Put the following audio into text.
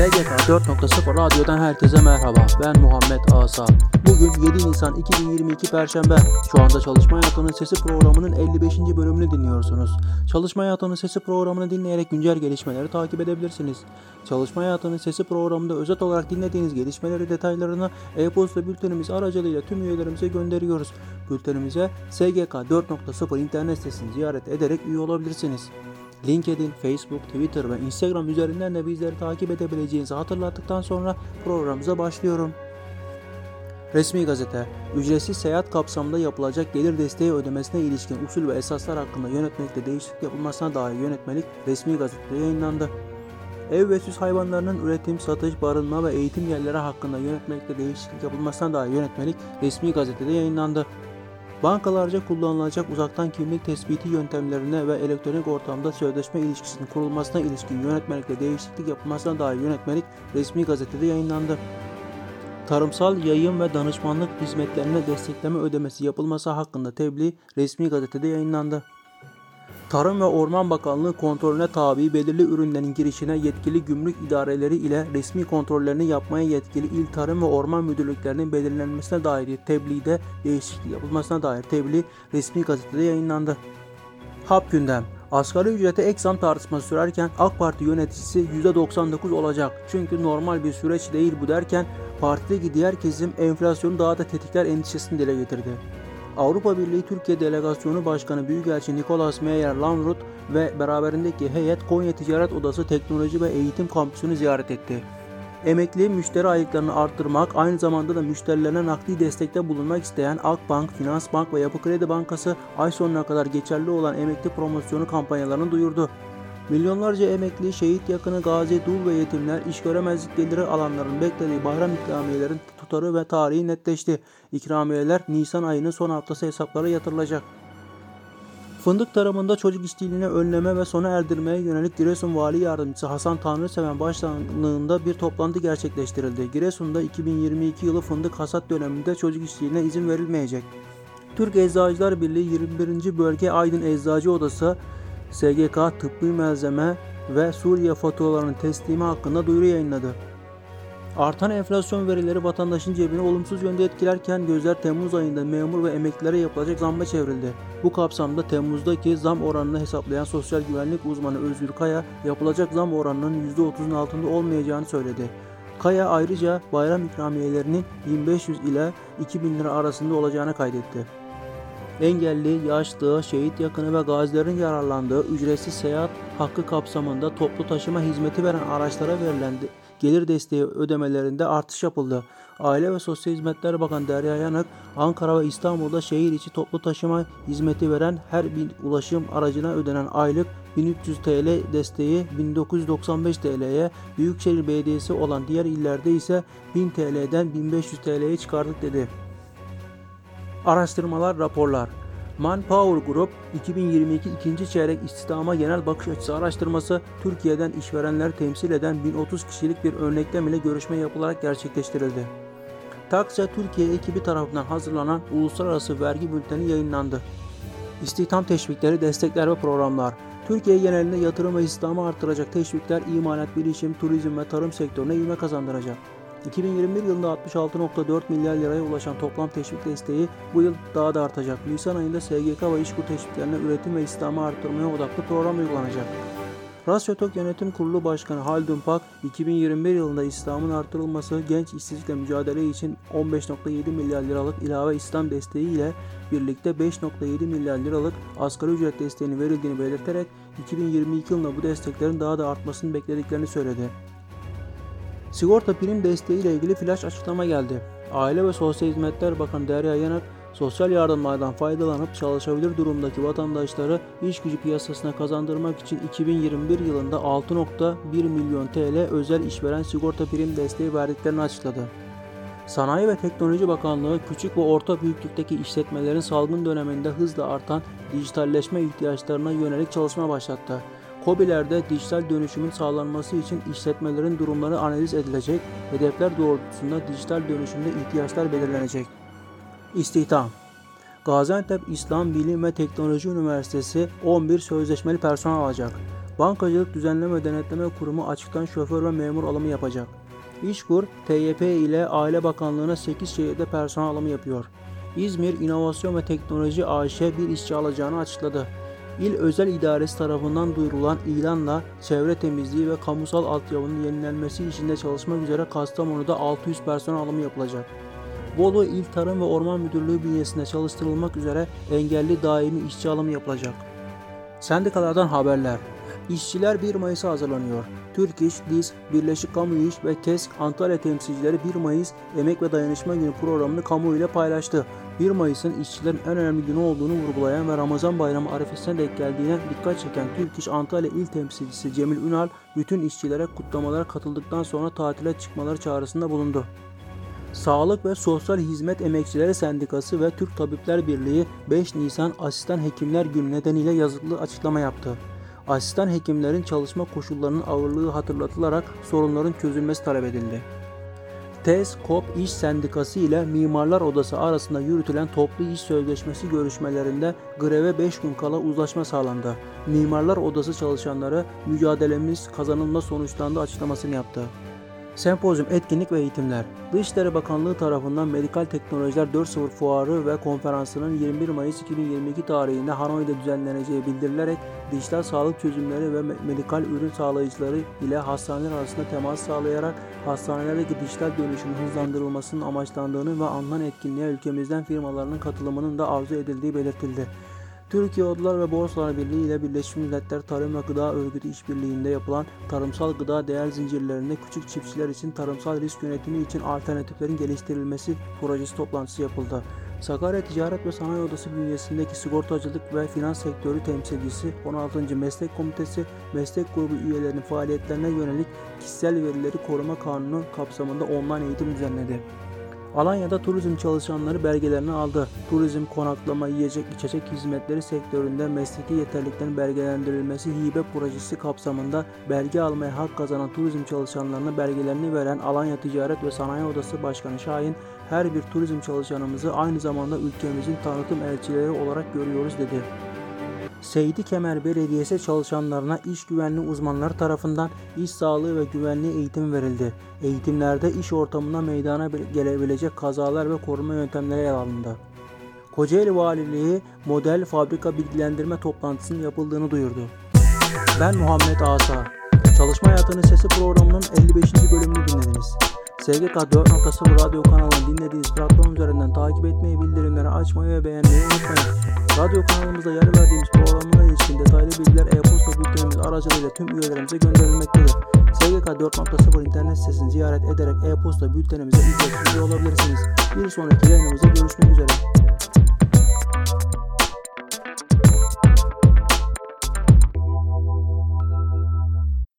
SGK 4.0 Radyo'dan herkese merhaba. Ben Muhammed Asa. Bugün 7 Nisan 2022 Perşembe. Şu anda Çalışma Hayatının Sesi programının 55. bölümünü dinliyorsunuz. Çalışma Hayatının Sesi programını dinleyerek güncel gelişmeleri takip edebilirsiniz. Çalışma Hayatının Sesi programında özet olarak dinlediğiniz gelişmeleri detaylarını e-posta bültenimiz aracılığıyla tüm üyelerimize gönderiyoruz. Bültenimize SGK 4.0 internet sitesini ziyaret ederek üye olabilirsiniz. LinkedIn, Facebook, Twitter ve Instagram üzerinden de bizleri takip edebileceğinizi hatırlattıktan sonra programımıza başlıyorum. Resmi gazete, ücretsiz seyahat kapsamında yapılacak gelir desteği ödemesine ilişkin usul ve esaslar hakkında yönetmelikte değişiklik yapılmasına dair yönetmelik resmi gazetede yayınlandı. Ev ve süs hayvanlarının üretim, satış, barınma ve eğitim yerleri hakkında yönetmelikte değişiklik yapılmasına dair yönetmelik resmi gazetede yayınlandı. Bankalarca kullanılacak uzaktan kimlik tespiti yöntemlerine ve elektronik ortamda sözleşme ilişkisinin kurulmasına ilişkin yönetmelikte değişiklik yapılmasına dair yönetmelik resmi gazetede yayınlandı. Tarımsal yayın ve danışmanlık hizmetlerine destekleme ödemesi yapılması hakkında tebliğ resmi gazetede yayınlandı. Tarım ve Orman Bakanlığı kontrolüne tabi belirli ürünlerin girişine yetkili gümrük idareleri ile resmi kontrollerini yapmaya yetkili il tarım ve orman müdürlüklerinin belirlenmesine dair tebliğde değişiklik yapılmasına dair tebliğ resmi gazetede yayınlandı. Hap gündem. Asgari ücrete ek zam tartışması sürerken AK Parti yöneticisi %99 olacak. Çünkü normal bir süreç değil bu derken partideki diğer kesim enflasyonu daha da tetikler endişesini dile getirdi. Avrupa Birliği Türkiye Delegasyonu Başkanı Büyükelçi Nicolas Meyer Lamrut ve beraberindeki heyet Konya Ticaret Odası Teknoloji ve Eğitim Kampüsü'nü ziyaret etti. Emekli müşteri aylıklarını arttırmak, aynı zamanda da müşterilerine nakdi destekte bulunmak isteyen Akbank, Finansbank ve Yapı Kredi Bankası ay sonuna kadar geçerli olan emekli promosyonu kampanyalarını duyurdu. Milyonlarca emekli, şehit yakını, gazi, dul ve yetimler iş göremezlik geliri alanların beklediği bayram ikramiyelerin tutarı ve tarihi netleşti. İkramiyeler Nisan ayının son haftası hesaplara yatırılacak. Fındık tarımında çocuk işçiliğini önleme ve sona erdirmeye yönelik Giresun Vali Yardımcısı Hasan Tanrıseven başkanlığında bir toplantı gerçekleştirildi. Giresun'da 2022 yılı fındık hasat döneminde çocuk işçiliğine izin verilmeyecek. Türk Eczacılar Birliği 21. Bölge Aydın Eczacı Odası SGK tıbbi malzeme ve Suriye faturalarının teslimi hakkında duyuru yayınladı. Artan enflasyon verileri vatandaşın cebini olumsuz yönde etkilerken gözler Temmuz ayında memur ve emeklilere yapılacak zamma çevrildi. Bu kapsamda Temmuz'daki zam oranını hesaplayan sosyal güvenlik uzmanı Özgür Kaya yapılacak zam oranının %30'un altında olmayacağını söyledi. Kaya ayrıca bayram ikramiyelerinin 1500 ile 2000 lira arasında olacağını kaydetti engelli, yaşlı, şehit yakını ve gazilerin yararlandığı ücretsiz seyahat hakkı kapsamında toplu taşıma hizmeti veren araçlara verilen gelir desteği ödemelerinde artış yapıldı. Aile ve Sosyal Hizmetler Bakanı Derya Yanık, Ankara ve İstanbul'da şehir içi toplu taşıma hizmeti veren her bir ulaşım aracına ödenen aylık 1300 TL desteği 1995 TL'ye, Büyükşehir Belediyesi olan diğer illerde ise 1000 TL'den 1500 TL'ye çıkardık dedi. Araştırmalar, raporlar. Manpower Group 2022 ikinci çeyrek istihdama genel bakış açısı araştırması Türkiye'den işverenler temsil eden 1030 kişilik bir örneklem ile görüşme yapılarak gerçekleştirildi. Taksa Türkiye ekibi tarafından hazırlanan uluslararası vergi bülteni yayınlandı. İstihdam teşvikleri, destekler ve programlar. Türkiye genelinde yatırım ve istihdamı artıracak teşvikler imalat, bilişim, turizm ve tarım sektörüne ivme kazandıracak. 2021 yılında 66.4 milyar liraya ulaşan toplam teşvik desteği bu yıl daha da artacak. Nisan ayında SGK ve İşkur teşviklerine üretim ve istihdamı arttırmaya odaklı program uygulanacak. Rasyotok Yönetim Kurulu Başkanı Haldun Pak, 2021 yılında İslam'ın artırılması genç işsizlikle mücadele için 15.7 milyar liralık ilave İslam desteği ile birlikte 5.7 milyar liralık asgari ücret desteğini verildiğini belirterek 2022 yılında bu desteklerin daha da artmasını beklediklerini söyledi. Sigorta prim desteği ile ilgili flash açıklama geldi. Aile ve Sosyal Hizmetler Bakanı Derya Yanak, sosyal yardımlardan faydalanıp çalışabilir durumdaki vatandaşları iş gücü piyasasına kazandırmak için 2021 yılında 6.1 milyon TL özel işveren sigorta prim desteği verdiklerini açıkladı. Sanayi ve Teknoloji Bakanlığı küçük ve orta büyüklükteki işletmelerin salgın döneminde hızla artan dijitalleşme ihtiyaçlarına yönelik çalışma başlattı. COBİ'lerde dijital dönüşümün sağlanması için işletmelerin durumları analiz edilecek, hedefler doğrultusunda dijital dönüşümde ihtiyaçlar belirlenecek. İstihdam Gaziantep İslam Bilim ve Teknoloji Üniversitesi 11 sözleşmeli personel alacak. Bankacılık Düzenleme Denetleme Kurumu açıktan şoför ve memur alımı yapacak. İşkur, TYP ile Aile Bakanlığı'na 8 şehirde personel alımı yapıyor. İzmir İnovasyon ve Teknoloji AŞ bir işçi alacağını açıkladı. İl Özel İdaresi tarafından duyurulan ilanla çevre temizliği ve kamusal altyapının yenilenmesi işinde çalışmak üzere Kastamonu'da 600 personel alımı yapılacak. Bolu İl Tarım ve Orman Müdürlüğü bünyesinde çalıştırılmak üzere engelli daimi işçi alımı yapılacak. Sendikalardan haberler. İşçiler 1 Mayıs'a hazırlanıyor. Türk İş, DİS, Birleşik Kamu İş ve KESK Antalya temsilcileri 1 Mayıs Emek ve Dayanışma Günü programını kamuoyuyla paylaştı. 1 Mayıs'ın işçilerin en önemli günü olduğunu vurgulayan ve Ramazan bayramı arifesine denk geldiğine dikkat çeken Türk İş Antalya İl Temsilcisi Cemil Ünal, bütün işçilere kutlamalara katıldıktan sonra tatile çıkmaları çağrısında bulundu. Sağlık ve Sosyal Hizmet Emekçileri Sendikası ve Türk Tabipler Birliği 5 Nisan Asistan Hekimler Günü nedeniyle yazılı açıklama yaptı. Asistan hekimlerin çalışma koşullarının ağırlığı hatırlatılarak sorunların çözülmesi talep edildi. TES, KOP İş Sendikası ile Mimarlar Odası arasında yürütülen toplu iş sözleşmesi görüşmelerinde greve 5 gün kala uzlaşma sağlandı. Mimarlar Odası çalışanları mücadelemiz kazanımla sonuçlandı açıklamasını yaptı. Sempozyum, etkinlik ve eğitimler. Dışişleri Bakanlığı tarafından Medikal Teknolojiler 4.0 Fuarı ve Konferansı'nın 21 Mayıs 2022 tarihinde Hanoi'de düzenleneceği bildirilerek dijital sağlık çözümleri ve medikal ürün sağlayıcıları ile hastaneler arasında temas sağlayarak hastanelerdeki dijital dönüşümün hızlandırılmasının amaçlandığını ve alınan etkinliğe ülkemizden firmalarının katılımının da arzu edildiği belirtildi. Türkiye Odalar ve Borsalar Birliği ile Birleşmiş Milletler Tarım ve Gıda Örgütü işbirliğinde yapılan tarımsal gıda değer zincirlerinde küçük çiftçiler için tarımsal risk yönetimi için alternatiflerin geliştirilmesi projesi toplantısı yapıldı. Sakarya Ticaret ve Sanayi Odası bünyesindeki sigortacılık ve finans sektörü temsilcisi 16. Meslek Komitesi meslek grubu üyelerinin faaliyetlerine yönelik kişisel verileri koruma kanunu kapsamında online eğitim düzenledi. Alanya'da turizm çalışanları belgelerini aldı. Turizm, konaklama, yiyecek, içecek hizmetleri sektöründe mesleki yeterliliklerin belgelendirilmesi hibe projesi kapsamında belge almaya hak kazanan turizm çalışanlarına belgelerini veren Alanya Ticaret ve Sanayi Odası Başkanı Şahin, her bir turizm çalışanımızı aynı zamanda ülkemizin tanıtım elçileri olarak görüyoruz dedi. Seydi Kemer Belediyesi çalışanlarına iş güvenliği uzmanları tarafından iş sağlığı ve güvenliği eğitimi verildi. Eğitimlerde iş ortamında meydana gelebilecek kazalar ve koruma yöntemleri ele alındı. Kocaeli Valiliği model fabrika bilgilendirme toplantısının yapıldığını duyurdu. Ben Muhammed Asa. Çalışma Hayatının Sesi programının 55. bölümünü dinlediniz. SGK 4.0 radyo kanalını dinlediğiniz platform üzerinden takip etmeyi, bildirimleri açmayı ve beğenmeyi unutmayın. Radyo kanalımızda yer verdiğimiz programlara ilişkin detaylı bilgiler e-posta bültenimiz aracılığıyla tüm üyelerimize gönderilmektedir. SGK 4.0 internet sitesini ziyaret ederek e-posta bültenimize ücretsiz olabilirsiniz. Bir sonraki yayınımızda görüşmek üzere.